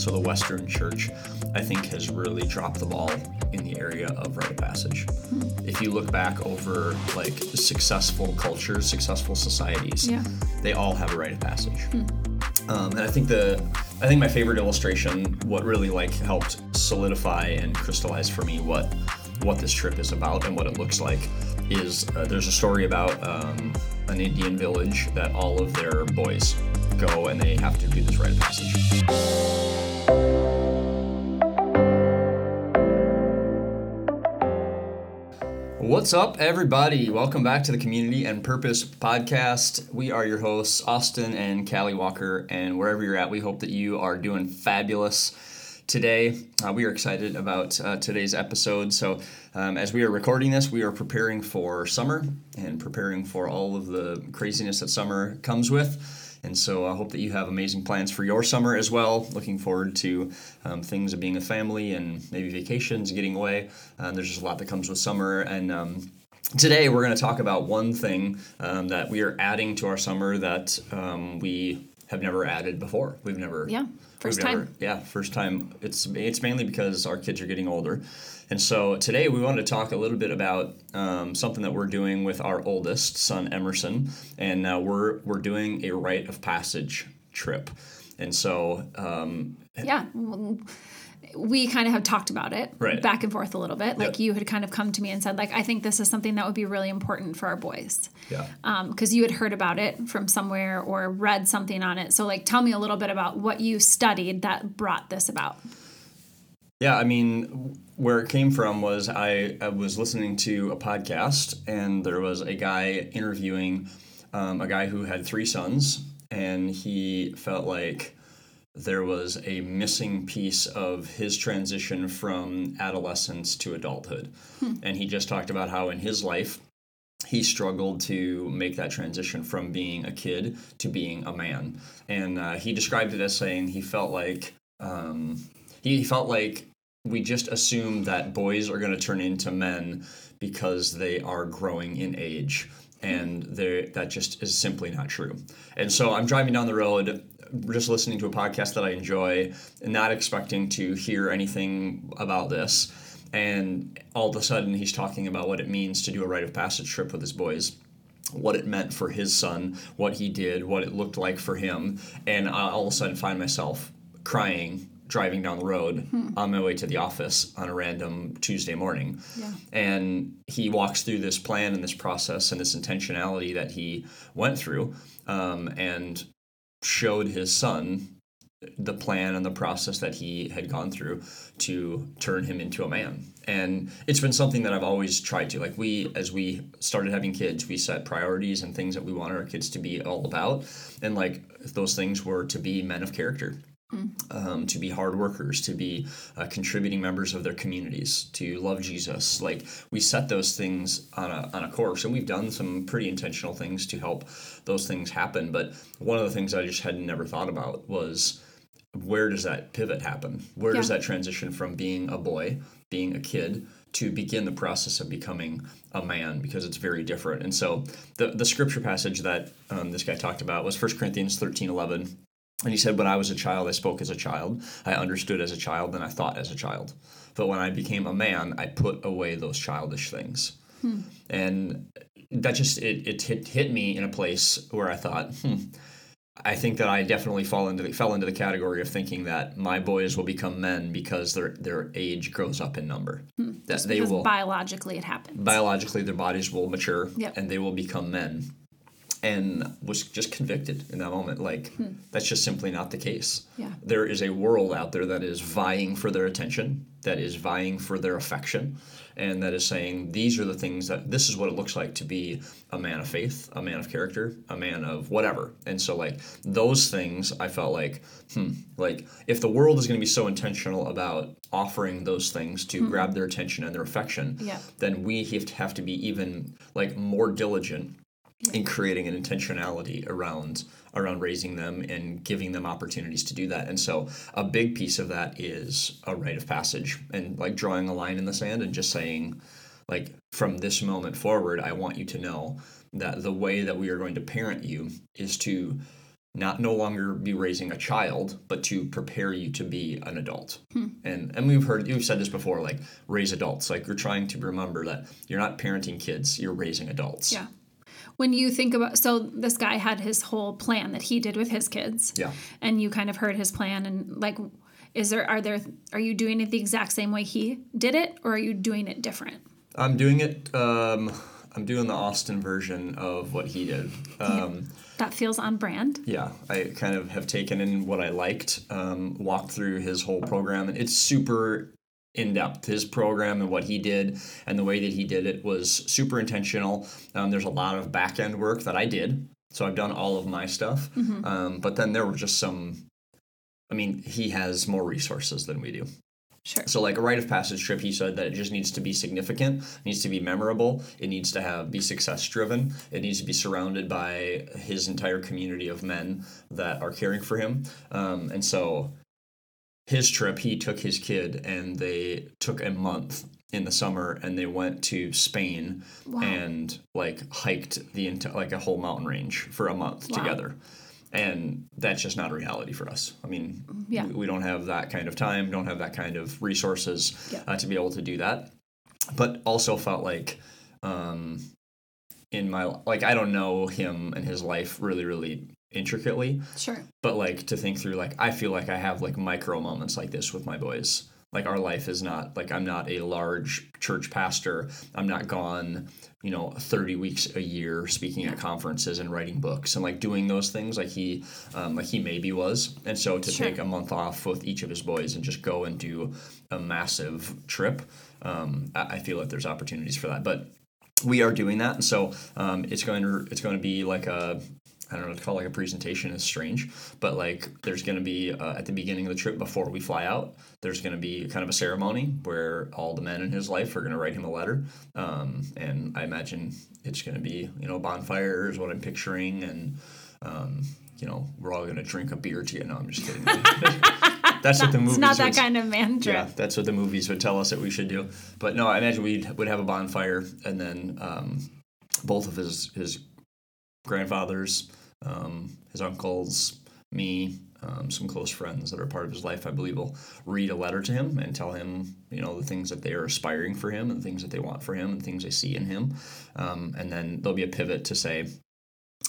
So the Western Church, I think, has really dropped the ball in the area of rite of passage. If you look back over like successful cultures, successful societies, Yeah. they all have a rite of passage. Um, and I think the I think my favorite illustration, what really like helped solidify and crystallize for me what what this trip is about and what it looks like, is uh, there's a story about um, an Indian village that all of their boys go and they have to do this rite of passage. What's up, everybody? Welcome back to the Community and Purpose podcast. We are your hosts, Austin and Calli Walker, and wherever you're at, we hope that you are doing fabulous today. Uh, we are excited about uh, today's episode. So, um, as we are recording this, we are preparing for summer and preparing for all of the craziness that summer comes with. And so I hope that you have amazing plans for your summer as well. Looking forward to um, things of being a family and maybe vacations, getting away. Uh, there's just a lot that comes with summer. And um, today we're going to talk about one thing um, that we are adding to our summer that um, we have never added before. We've never. Yeah, first we've never- time. yeah, first time. It's it's mainly because our kids are getting older, and so today we wanted to talk a little bit about um, something that we're doing with our oldest son Emerson, and uh, we're we're doing a rite of passage trip, and so um, Yeah. We kind of have talked about it Right. back and forth a little bit. Like Yep. you had kind of come to me and said, like, I think this is something that would be really important for our boys. yeah. Because you had heard about it from somewhere or read something on it. So, like, tell me a little bit about what you studied that brought this about. Yeah, I mean, where it came from was I, I was listening to a podcast, and there was a guy interviewing um, a guy who had three sons, and he felt like there was a missing piece of his transition from adolescence to adulthood. And he just talked about how in his life, he struggled to make that transition from being a kid to being a man. And uh, he described it as saying he felt like um, he felt like we just assume that boys are going to turn into men because they are growing in age and that just is simply not true and so i'm driving down the road just listening to a podcast that i enjoy not expecting to hear anything about this and all of a sudden he's talking about what it means to do a rite of passage trip with his boys what it meant for his son, what he did, what it looked like for him, and I all of a sudden find myself crying driving down the road on my way to the office on a random Tuesday morning. Yeah. And he walks through this plan and this process and this intentionality that he went through um, and showed his son the plan and the process that he had gone through to turn him into a man. And it's been something that I've always tried to. Like we as we started having kids, we set priorities and things that we wanted our kids to be all about. And like those things were to be men of character. Um, to be hard workers, to be uh, contributing members of their communities, to love Jesus. Like we set those things on a, on a course, and we've done some pretty intentional things to help those things happen. But one of the things I just had never thought about was where does that pivot happen? Where does that transition from being a boy, being a kid, to begin the process of becoming a man? Because it's very different. And so the, the scripture passage that um, this guy talked about was 1 Corinthians 13 11. And he said, When I was a child, I spoke as a child, I understood as a child, and I thought as a child. But when I became a man, I put away those childish things. And that just it, it hit, hit me in a place where I thought, hmm, I think that I definitely fall into the, fell into the category of thinking that my boys will become men because their their age grows up in number. That they will biologically it happens. biologically their bodies will mature Yep. and they will become men. And was just convicted in that moment. Like that's just simply not the case. Yeah. There is a world out there that is vying for their attention, that is vying for their affection, and that is saying these are the things that this is what it looks like to be a man of faith, a man of character, a man of whatever. And so like those things I felt like, hmm, like if the world is going to be so intentional about offering those things to grab their attention and their affection, Yep. then we have to have to be even like more diligent in creating an intentionality around around raising them and giving them opportunities to do that. And so a big piece of that is a rite of passage and like drawing a line in the sand and just saying like from this moment forward I want you to know that the way that we are going to parent you is to not no longer be raising a child, but to prepare you to be an adult. Hmm. And and we've heard we've said this before, like raise adults. Like you're trying to remember that you're not parenting kids, you're raising adults. Yeah. When you think about, so this guy had his whole plan that he did with his kids. Yeah. And you kind of heard his plan and like, is there, are there, are you doing it the exact same way he did it or are you doing it different? I'm doing it. Um, I'm doing the Austin version of what he did. Um, That feels on brand. yeah, I kind of have taken in what I liked, um, walked through his whole program, and it's super in depth. His program and what he did and the way that he did it was super intentional. Um, there's a lot of back end work that I did, so I've done all of my stuff. Um, but then there were just some. I mean, he has more resources than we do. Sure. So like a rite of passage trip, he said that it just needs to be significant, needs to be memorable, it needs to have be success driven, it needs to be surrounded by his entire community of men that are caring for him. Um, and so his trip, he took his kid and they took a month in the summer and they went to Spain and like hiked the entire like a whole mountain range for a month Wow. together. And that's just not a reality for us. I mean, Yeah. we, we don't have that kind of time, don't have that kind of resources Yeah. uh, to be able to do that. But also felt like um, in my like I don't know him and his life really really intricately, Sure. but like to think through like I feel like I have like micro moments like this with my boys. Like our life is not like I'm not a large church pastor. I'm not gone, you know, 30 weeks a year speaking at conferences and writing books and like doing those things like he um, like he maybe was. And so to Sure. take a month off with each of his boys and just go and do a massive trip, um, I, I feel like there's opportunities for that. But we are doing that, and so um, it's going to it's going to be like a I don't know what to call like a presentation is strange, but like there's going to be uh, at the beginning of the trip before we fly out, there's going to be kind of a ceremony where all the men in his life are going to write him a letter, um, and I imagine it's going to be you know bonfires, what I'm picturing, and um, you know we're all going to drink a beer together. No, I'm just kidding. That's what the movies. It's not that would- kind of man trip. yeah, that's what the movies would tell us that we should do. But no, I imagine we would have a bonfire, and then um, both of his his grandfathers, um, his uncles, me, um, some close friends that are part of his life, I believe, will read a letter to him and tell him, you know, the things that they are aspiring for him, and things that they want for him, and things they see in him. Um, and then there'll be a pivot to say,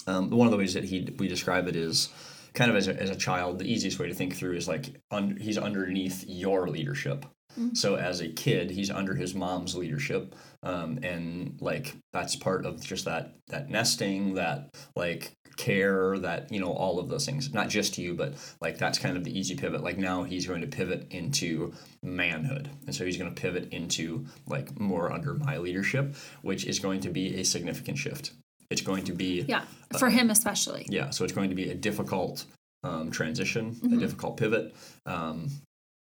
um, one of the ways that he we describe it is kind of as a, as a child. The easiest way to think through is like un, he's underneath your leadership. So as a kid, he's under his mom's leadership, um, and like that's part of just that that nesting, that like care, that you know all of those things. Not just you, but like that's kind of the easy pivot. Like now he's going to pivot into manhood, and so he's going to pivot into like more under my leadership, which is going to be a significant shift. It's going to be Yeah. For him especially. yeah, so it's going to be a difficult um, transition, a difficult pivot, um,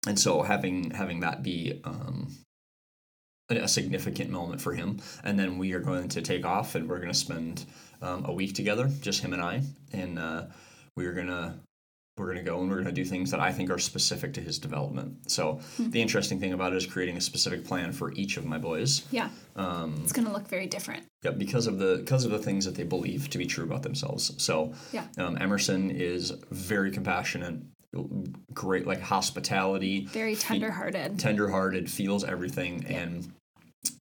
and so having having that be um, a, significant moment for him, and then we are going to take off, and we're going to spend um, a week together, just him and I, and uh, we are gonna we're gonna go and we're gonna do things that I think are specific to his development. So the interesting thing about it is creating a specific plan for each of my boys. Yeah. Um, It's going to look very different. yeah, because of the because of the things that they believe to be true about themselves. So Yeah. um, Emerson is very compassionate, great like hospitality, Very tenderhearted. tenderhearted, feels everything, and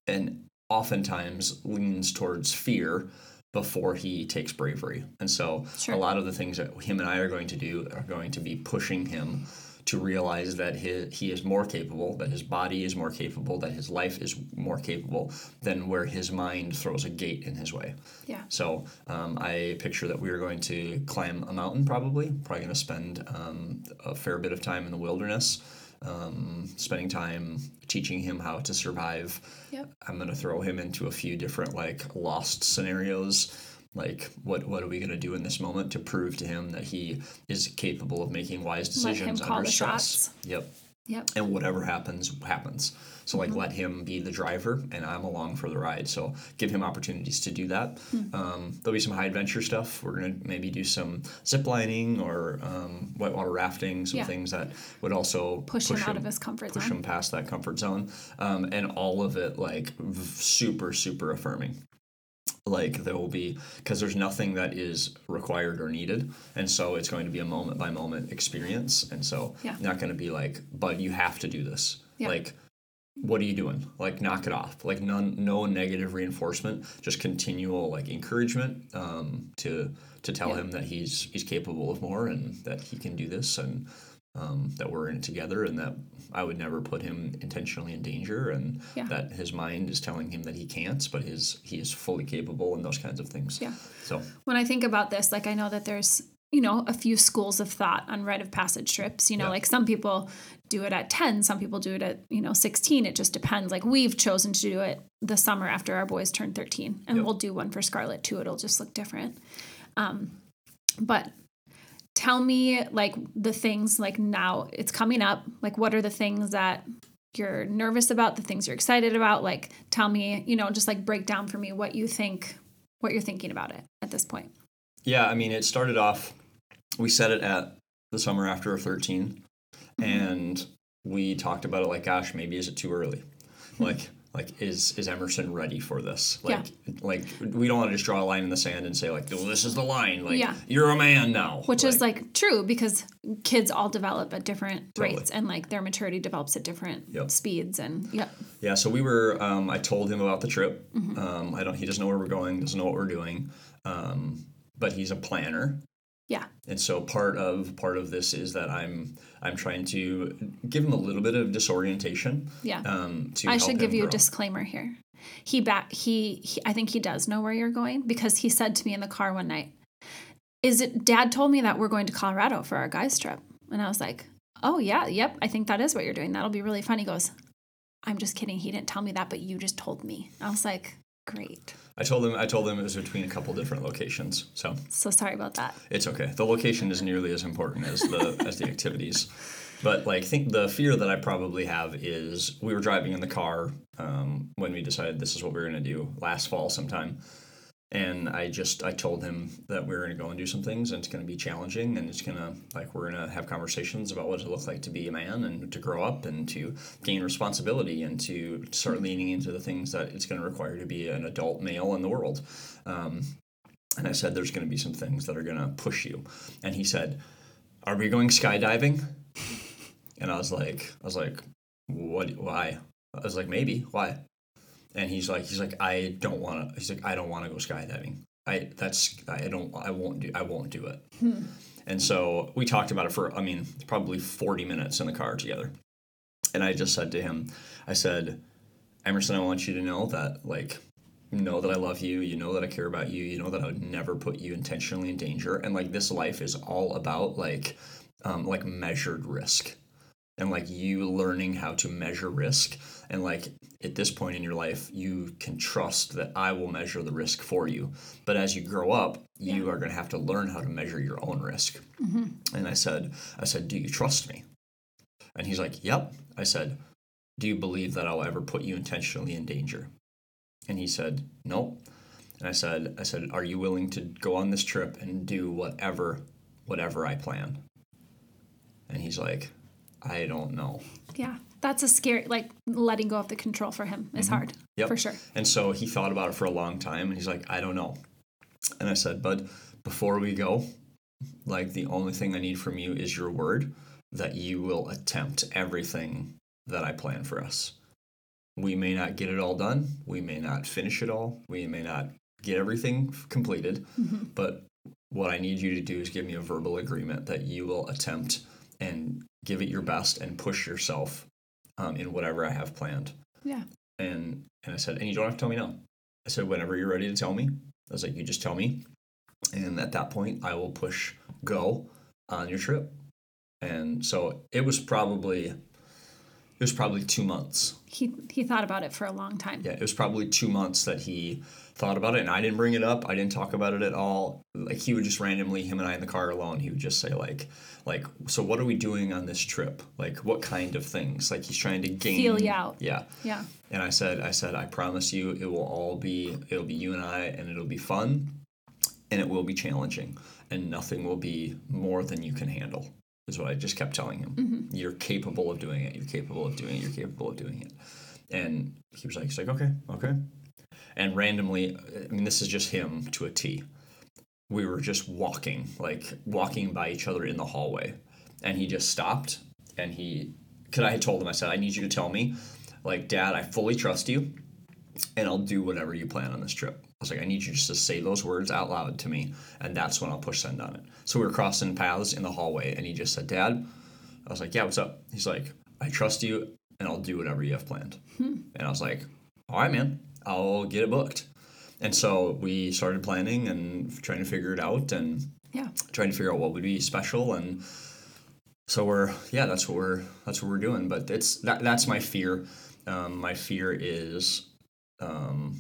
and oftentimes leans towards fear before he takes bravery. And so Sure. a lot of the things that him and I are going to do are going to be pushing him to realize that his, he is more capable, that his body is more capable, that his life is more capable than where his mind throws a gate in his way. Yeah. So um, I picture that we are going to climb a mountain, probably. Probably going to spend um, a fair bit of time in the wilderness, um, spending time teaching him how to survive. Yep. I'm going to throw him into a few different like lost scenarios. Like what what are we going to do in this moment to prove to him that he is capable of making wise decisions under stress? shots. Yep Yep. and whatever happens happens so like Mm-hmm. let him be the driver and i'm along for the ride so give him opportunities to do that Hmm. um, there'll be some high adventure stuff we're going to maybe do some zip lining or um, whitewater rafting some Yeah. things that would also Push him out of his comfort zone. push zone. him past that comfort zone um, and all of it like v- super super affirming like there will be because there's nothing that is required or needed and so it's going to be a moment by moment experience and so Yeah. not going to be like but you have to do this Yeah. like what are you doing like knock it off like none no negative reinforcement just continual like encouragement um, to to tell Yeah. him that he's he's capable of more and that he can do this and um, that we're in it together and that I would never put him intentionally in danger and Yeah. that his mind is telling him that he can't but his he is fully capable and those kinds of things Yeah. so when I think about this, like I know that there's, you know, a few schools of thought on rite of passage trips. You know, Yeah. like some people do it at 10, some people do it at, you know, 16. It just depends. Like we've chosen to do it the summer after our boys turn 13, and Yep. we'll do one for Scarlett too. It'll just look different. Um, but tell me like the things like now it's coming up. Like what are the things that you're nervous about, the things you're excited about? Like tell me, you know, just like break down for me what you think, what you're thinking about it at this point. Yeah, I mean, it started off. We set it at the summer after 13, Mm-hmm. and we talked about it like, gosh, maybe is it too early? Like, like is is Emerson ready for this? Like, like we don't want to just draw a line in the sand and say like, well, this is the line. Like, Yeah. you're a man now. which is like true because kids all develop at different Totally. rates and like their maturity develops at different Yep. speeds and yeah Yeah, so we were. Um, I told him about the trip. Mm-hmm. Um, I don't. He doesn't know where we're going. Doesn't know what we're doing. Um, but he's a planner, yeah and so part of part of this is that I'm I'm trying to give him a little bit of disorientation. yeah. Um, to i should give you a disclaimer here. He back he, he i think he does know where you're going because he said to me in the car one night is it dad told me that we're going to colorado for our guys trip. And i was like oh yeah yep i think that is what you're doing. That'll be really fun. He goes i'm just kidding. He didn't tell me that but you just told me. I was like great I told them I told them it was between a couple different locations, so so sorry about that it's okay. The location is nearly as important as the as the activities. But like, think the fear that I probably have is we were driving in the car um, when we decided this is what we were going to do last fall sometime, and I just I told him that we are going to go and do some things, and it's going to be challenging, and it's going to like we're going to have conversations about what it look like to be a man and to grow up and to gain responsibility and to start leaning into the things that it's going to require to be an adult male in the world. Um, and I said, there's going to be some things that are going to push you. And he said, are we going skydiving? And I was like, I was like, what? Why? I was like, maybe. Why? And he's like, he's like, I don't want to. He's like, I don't want to go skydiving. I that's I don't I won't do I won't do it. And so we talked about it for I mean probably 40 minutes in the car together. And I just said to him, I said, Emerson, I want you to know that like know that I love you, you know that I care about you, you know that I would never put you intentionally in danger. And like this life is all about like um, like measured risk and like you learning how to measure risk. And like at this point in your life you can trust that i will measure the risk for you. But as you grow up you are going to have to learn how to measure your own risk. Mm-hmm. And i said i said do you trust me? And he's like yep. I said do you believe that i'll ever put you intentionally in danger? And he said nope. And i said i said are you willing to go on this trip and do whatever whatever i plan? And he's like i don't know Yeah, that's a scary like letting go of the control for him is hard Mm-hmm. Yep. for sure. And so he thought about it for a long time and he's like, I don't know. And I said, Bud, before we go, like the only thing I need from you is your word that you will attempt everything that I plan for us. We may not get it all done. We may not finish it all. We may not get everything completed. But what I need you to do is give me a verbal agreement that you will attempt and give it your best and push yourself um, in whatever I have planned Yeah. and and I said, and you don't have to tell me no. I said, whenever you're ready to tell me, I was like, you just tell me, and at that point, I will push go on your trip. And so it was probably it was probably two months. He he thought about it for a long time. Yeah, it was probably two months that he thought about it, and I didn't bring it up. I didn't talk about it at all. Like he would just randomly, him and I in the car alone, he would just say like, like, so what are we doing on this trip? Like, what kind of things? Like he's trying to gain Feel you out. Yeah. Yeah. And I said, I said, I promise you, it will all be, it'll be you and I, and it'll be fun, and it will be challenging, and nothing will be more than you can handle. Is what I just kept telling him. Mm-hmm. You're capable of doing it. You're capable of doing it. You're capable of doing it. And he was like, he's like, okay, okay. And randomly, I mean, this is just him to a T. We were just walking, like walking by each other in the hallway. And he just stopped and he, because I had told him, I said, I need you to tell me, like, Dad, I fully trust you and I'll do whatever you plan on this trip. I was like, I need you just to say those words out loud to me, and that's when I'll push send on it. So we were crossing paths in the hallway, and he just said, Dad, I was like, Yeah, what's up? He's like, I trust you, and I'll do whatever you have planned. And I was like, All right, man, I'll get it booked. And so we started planning and trying to figure it out and Yeah. trying to figure out what would be special and so we're yeah that's what we're that's what we're doing but it's that that's my fear um, my fear is um,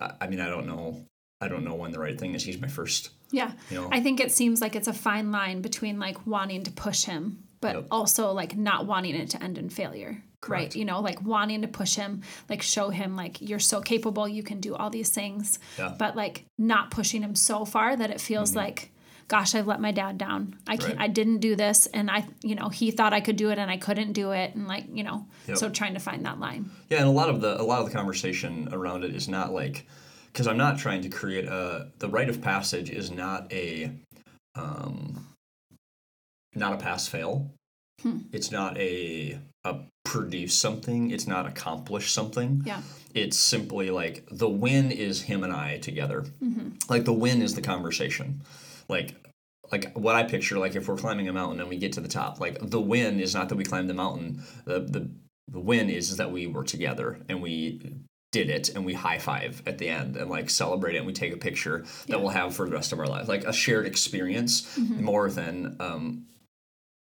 I, I mean i don't know i don't know when the right thing is he's my first Yeah. you know I think it seems like it's a fine line between like wanting to push him, but Yep. also like not wanting it to end in failure. Correct. Right. You know, like wanting to push him, like show him like you're so capable, you can do all these things. Yeah. But like not pushing him so far that it feels like, gosh, I've let my dad down. I can't. Right. I didn't do this and I you know, he thought I could do it and I couldn't do it and like, you know, Yep. so trying to find that line. Yeah, and a lot of the a lot of the conversation around it is not like because I'm not trying to create a the rite of passage is not a um, not a pass fail. Hmm. It's not a a produce something. It's not accomplish something. Yeah. It's simply like the win is him and I together. Mm-hmm. Like the win is the conversation. Like like what I picture, like if we're climbing a mountain and we get to the top, like the win is not that we climbed the mountain. The the the win is, is that we were together and we did it and we high five at the end and like celebrate it and we take a picture that we'll have for the rest of our lives. Like a shared experience more than um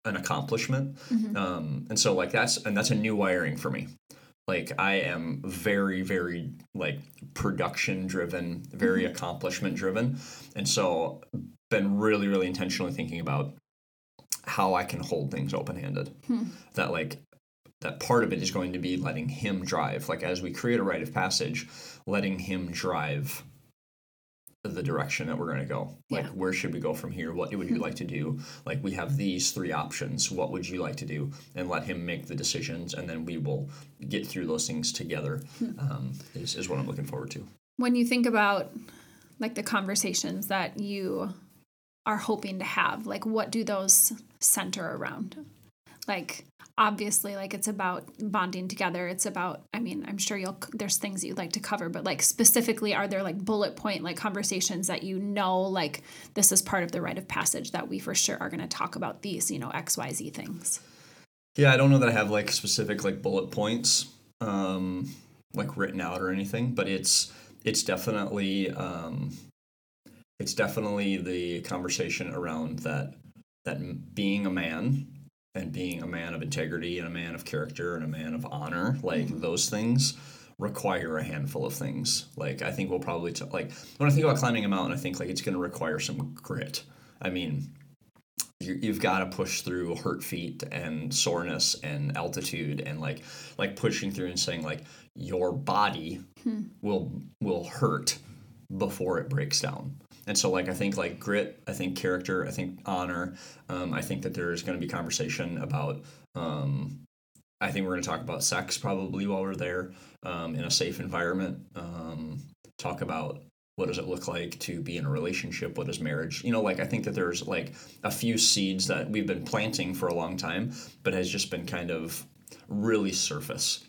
an accomplishment. Um and so like that's and that's a new wiring for me like i am very very like production driven very mm-hmm. accomplishment driven and so been really really intentionally thinking about how i can hold things open handed hmm. that like that part of it is going to be letting him drive. Like as we create a rite of passage letting him drive the mm-hmm. direction that we're going to go. Like Yeah. where should we go from here? What would you hmm. like to do? Like we have these three options. What would you like to do? And let him make the decisions and then we will get through those things together hmm. um, is, is what i'm looking forward to. When you think about like the conversations that you are hoping to have like what do those center around like obviously like it's about bonding together. It's about i mean i'm sure you'll there's things you'd like to cover but like specifically are there like bullet point like conversations that you know like this is part of the rite of passage that we for sure are going to talk about these you know xyz things? Yeah i don't know that i have like specific like bullet points um, like written out or anything but it's it's definitely um, it's definitely the conversation around that that being a man and being a man of integrity and a man of character and a man of honor like mm-hmm. those things require a handful of things. Like i think we'll probably t- like when i think about climbing a mountain i think like it's going to require some grit. I mean you, you've got to push through hurt feet and soreness and altitude and like like pushing through and saying like your body hmm. will will hurt before it breaks down and so like i think like grit i think character i think honor um, i think that there's going to be conversation about um, i think we're going to talk about sex probably while we're there um, in a safe environment um, talk about what does it look like to be in a relationship what is marriage you know like i think that there's like a few seeds that we've been planting for a long time but has just been kind of really surface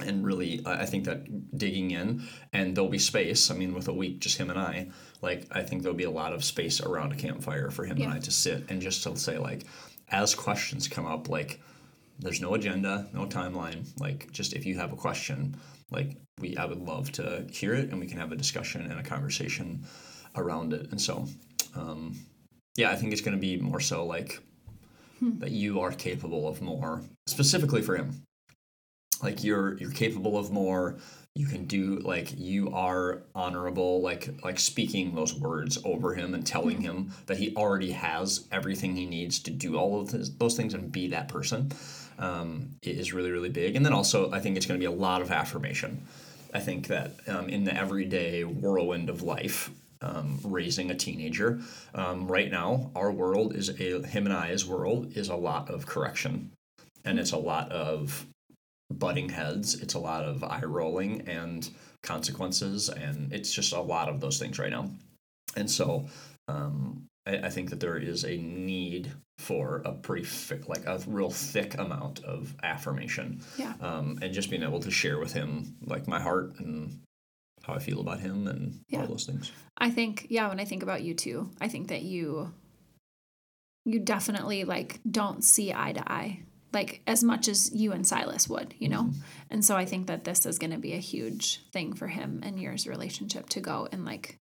and really i think that digging in and there'll be space i mean with a week just him and i like i think there'll be a lot of space around a campfire for him Yeah. and i to sit and just to say like as questions come up like there's no agenda no timeline like just if you have a question like we i would love to hear it and we can have a discussion and a conversation around it. And so um, yeah i think it's going to be more so like that you are capable of more specifically for him like you're you're capable of more. You can do like you are honorable like like speaking those words over him and telling him that he already has everything he needs to do all of this, those things and be that person um, is really really big. And then also i think it's going to be a lot of affirmation. I think that um, in the everyday whirlwind of life um, raising a teenager um, right now our world is a him and i's world is a lot of correction. And it's a lot of butting heads. It's a lot of eye rolling and consequences, and it's just a lot of those things right now. And so, um, I, I think that there is a need for a pretty thick, like a real thick amount of affirmation. Yeah. Um, and just being able to share with him like my heart and how I feel about him and Yeah. all those things. I think, yeah, when I think about you too, I think that you you definitely like don't see eye to eye like as much as you and Silas would, you know? And so I think that this is going to be a huge thing for him and yours relationship to go and like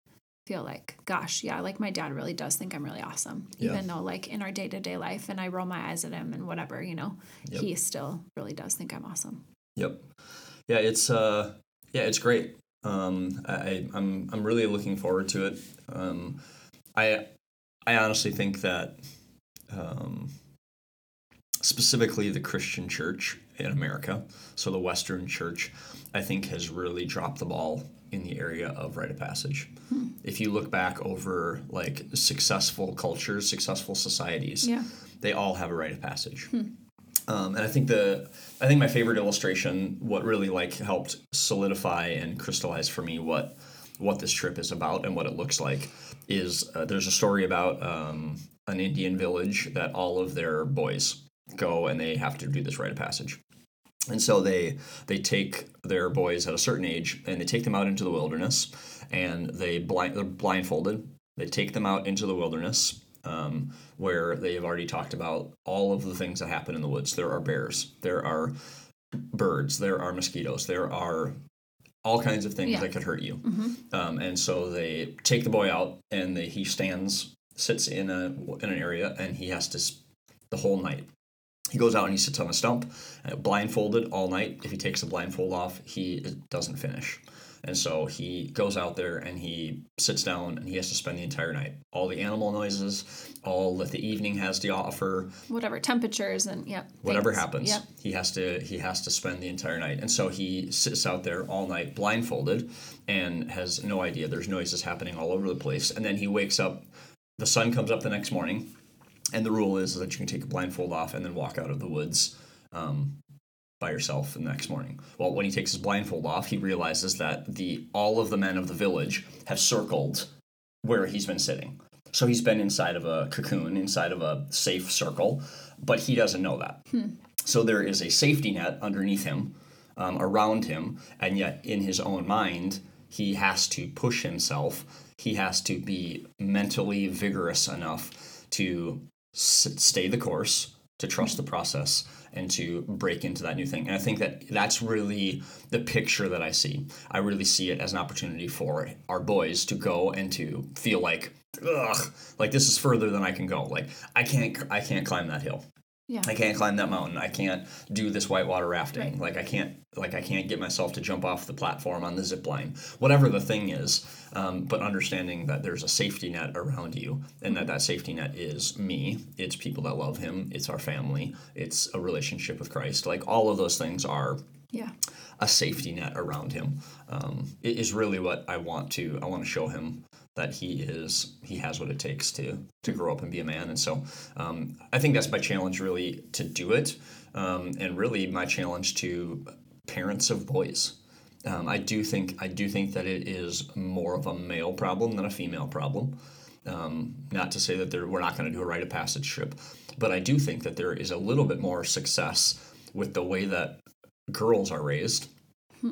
feel like, gosh, yeah, like my dad really does think I'm really awesome. Yeah. Even though like in our day to day life and I roll my eyes at him and whatever, you know, Yep. he still really does think I'm awesome. Yep. Yeah, it's uh yeah, it's great. Um I I'm I'm really looking forward to it. Um I I honestly think that um specifically the Christian church in America, so the Western church, I think has really dropped the ball in the area of rite of passage. If you look back over like successful cultures, successful societies, Yeah. they all have a rite of passage. Um, and I think the I think my favorite illustration, what really like helped solidify and crystallize for me what what this trip is about and what it looks like, is uh, there's a story about um, an Indian village that all of their boys go and they have to do this rite of passage. And so they they take their boys at a certain age and they take them out into the wilderness and they blind they're blindfolded. They take them out into the wilderness um, where they have already talked about all of the things that happen in the woods. There are bears, there are birds, there are mosquitoes, there are all kinds of things Yeah. that could hurt you. hmm Um, and so they take the boy out, and they, he stands, sits in a in an area, and he has to the whole night. He goes out and he sits on a stump, uh, blindfolded all night. If he takes the blindfold off, he doesn't finish. And so he goes out there and he sits down and he has to spend the entire night. All the animal noises, all that the evening has to offer, Whatever temperatures and yeah. whatever things. happens Yep. he has to he has to spend the entire night and so he sits out there all night blindfolded and has no idea there's noises happening all over the place and then he wakes up the sun comes up the next morning and the rule is that you can take a blindfold off and then walk out of the woods um, by yourself the next morning. Well when he takes his blindfold off he realizes that the all of the men of the village have circled where he's been sitting. So he's been inside of a cocoon inside of a safe circle but he doesn't know that. So there is a safety net underneath him, um, around him, and yet in his own mind, he has to push himself. He has to be mentally vigorous enough to stay the course, to trust the process, and to break into that new thing. And I think that that's really the picture that I see. I really see it as an opportunity for our boys to go and to feel like, ugh, like this is further than I can go. Like I can't, I can't climb that hill. Yeah. I can't climb that mountain. I can't do this whitewater rafting. Right. Like I can't like I can't get myself to jump off the platform on the zip line. Whatever the thing is, um, but understanding that there's a safety net around you, and that that safety net is me. It's people that love Him. It's our family. It's a relationship with Christ. Like all of those things are Yeah. a safety net around him. Um, it is really what I want to. I want to show him that he is he has what it takes to to grow up and be a man. And so um, I think that's my challenge really to do it, um, and really my challenge to parents of boys. Um, I do think I do think that it is more of a male problem than a female problem. Um, not to say that there, we're not going to do a rite of passage trip, but I do think that there is a little bit more success with the way that girls are raised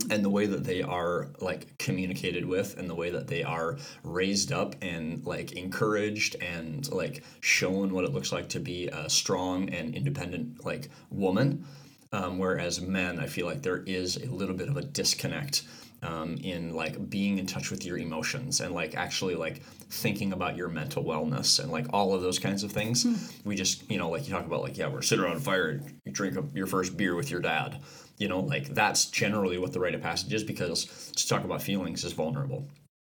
and the way that they are like communicated with and the way that they are raised up and like encouraged and like shown what it looks like to be a strong and independent like woman. Um, whereas men i feel like there is a little bit of a disconnect um, in like being in touch with your emotions and like actually like thinking about your mental wellness and like all of those kinds of things. We just you know like you talk about like yeah we're sitting around a fire and you drink a, your first beer with your dad you know like that's generally what the rite of passage is because to talk about feelings is vulnerable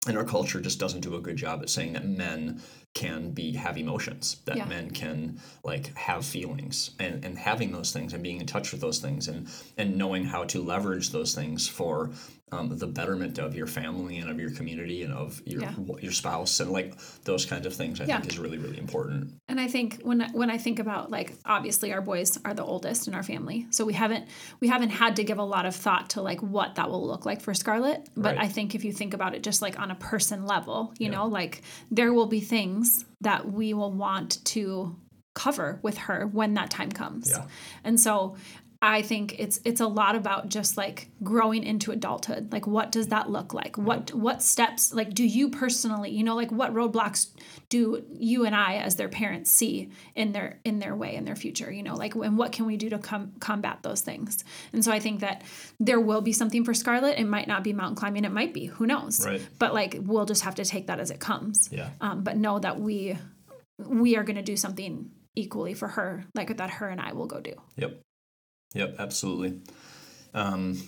and our culture just doesn't do a good job at saying that men can be have emotions that Yeah. men can like have feelings and and having those things and being in touch with those things and and knowing how to leverage those things for um, the betterment of your family and of your community and of your Yeah. your spouse and like those kinds of things I Yeah. think is really really important. And I think when I- when I think about like obviously our boys are the oldest in our family, so we haven't we haven't had to give a lot of thought to like what that will look like for Scarlett. But Right. I think if you think about it just like on a person level, you know, like there will be things that we will want to cover with her when that time comes. Yeah. And so I think it's it's a lot about just like growing into adulthood. Like what does that look like? What what steps like do you personally, you know, like what roadblocks do you and I as their parents see in their in their way in their future, you know? Like and what can we do to com- combat those things? And so I think that there will be something for Scarlett. It might not be mountain climbing, it might be, who knows. Right. But like we'll just have to take that as it comes. Yeah. Um, but know that we we are going to do something equally for her like that her and I will go do. Yep. Yep. Absolutely. Um,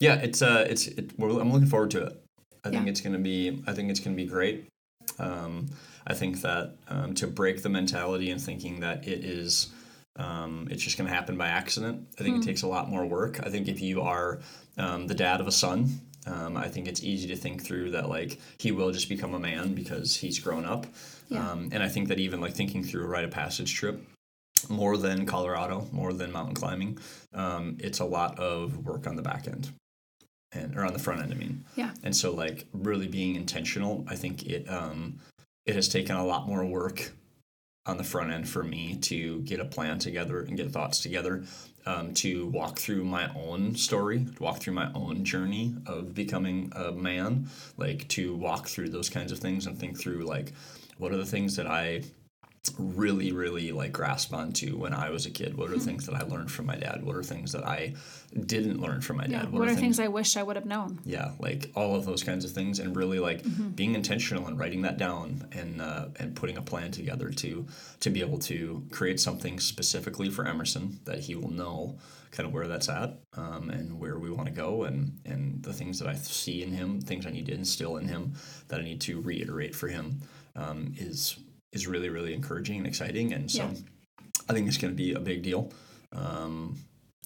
yeah, it's uh, it's it, we're, I'm looking forward to it. I think it's gonna be I think it's gonna be great. Um, I think that um, to break the mentality and thinking that it is um, it's just gonna happen by accident. I think it takes a lot more work. I think if you are um, the dad of a son. Um, I think it's easy to think through that like he will just become a man because he's grown up, Yeah. um, and I think that even like thinking through a rite of passage trip, more than Colorado, more than mountain climbing. Um, it's a lot of work on the back end, and or on the front end. I mean, Yeah. And so, like, really being intentional. I think it um, it has taken a lot more work on the front end for me to get a plan together and get thoughts together. Um, to walk through my own story, to walk through my own journey of becoming a man, like to walk through those kinds of things and think through like what are the things that I really, really like grasp onto when I was a kid? What are the things that I learned from my dad? What are things that I didn't learn from my dad? Yeah. What, are things I wish I would have known? yeah, like all of those kinds of things, and really like Mm-hmm. being intentional and writing that down and uh, and putting a plan together to to be able to create something specifically for Emerson that he will know kind of where that's at um, and where we want to go and and the things that I see in him, things I need to instill in him that I need to reiterate for him um, is is really really encouraging and exciting, and so Yeah. I think it's going to be a big deal. Um,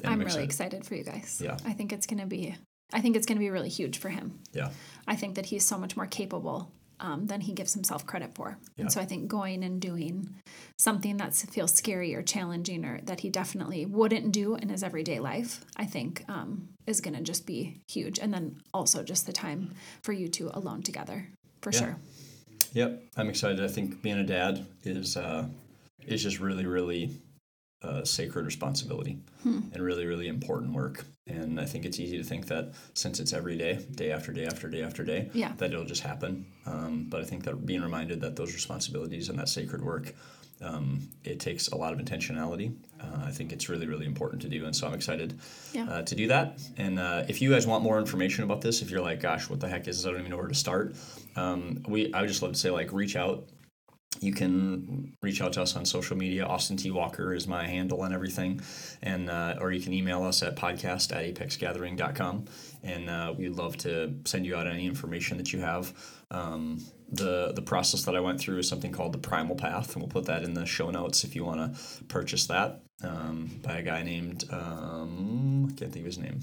and I'm really excited for you guys. Yeah. I think it's going to be I think it's going to be really huge for him. Yeah, I think that he's so much more capable um, than he gives himself credit for. Yeah. And so I think going and doing something that feels scary or challenging or that he definitely wouldn't do in his everyday life, I think um, is going to just be huge. And then also just the time for you two alone together, for Yeah. sure. Yep, I'm excited. I think being a dad is uh, is just really, really uh, sacred responsibility Hmm. and really, really important work. And I think it's easy to think that since it's every day, day after day after day after day, Yeah. that it'll just happen. Um, but I think that being reminded that those responsibilities and that sacred work, um, it takes a lot of intentionality. Uh, I think it's really, really important to do. And so I'm excited Yeah. uh, to do that. And uh, if you guys want more information about this, if you're like, gosh, what the heck is this? I don't even know where to start. Um, we, I would just love to say, like, reach out. You can reach out to us on social media. Austin T. Walker is my handle and everything. And, uh, or you can email us at podcast at apexgathering.com. And uh, we'd love to send you out any information that you have. Um, the, the process that I went through is something called the Primal Path, and we'll put that in the show notes if you want to purchase that um, by a guy named, um, I can't think of his name.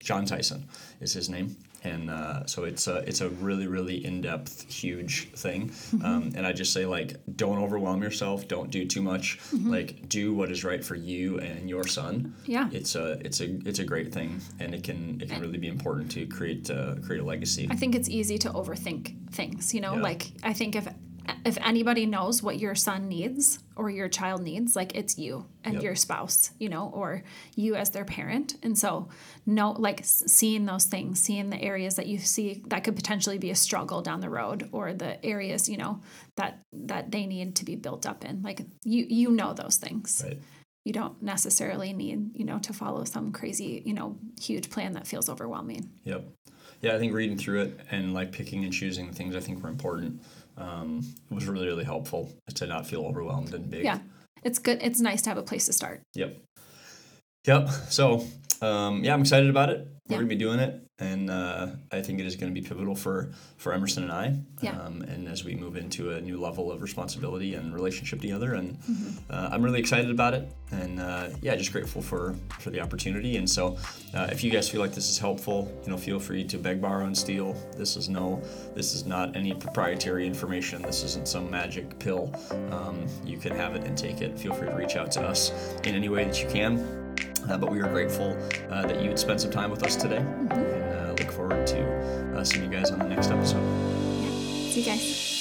Jon Tyson is his name, and uh, so it's a it's a really really in depth huge thing. Um, and I just say like, don't overwhelm yourself. Don't do too much. Like, do what is right for you and your son. Yeah. It's a it's a it's a great thing, and it can it can really be important to create uh, create a legacy. I think it's easy to overthink things, you know? Yeah. Like I think if if anybody knows what your son needs or your child needs, like it's you and Yep. your spouse, you know, or you as their parent. And so no like seeing those things, seeing the areas that you see that could potentially be a struggle down the road or the areas, you know, that that they need to be built up in. Like you you know those things. Right. You don't necessarily need, you know, to follow some crazy, you know, huge plan that feels overwhelming. Yep. Yeah, I think reading through it and like picking and choosing the things I think were important um, was really really helpful to not feel overwhelmed and big. Yeah. It's good. It's nice to have a place to start. Yep. Yep. So, um, yeah, I'm excited about it. We're Yeah. gonna be doing it. And uh, I think it is going to be pivotal for for Emerson and I. Yeah. Um, and as we move into a new level of responsibility and relationship together, and uh, I'm really excited about it. And uh, yeah, just grateful for for the opportunity. And so, uh, if you guys feel like this is helpful, you know, feel free to beg, borrow, and steal. This is no, this is not any proprietary information. This isn't some magic pill. Um, you can have it and take it. Feel free to reach out to us in any way that you can. Uh, but we are grateful uh, that you would spend some time with us today look forward to uh, seeing you guys on the next episode. Yeah. See you guys.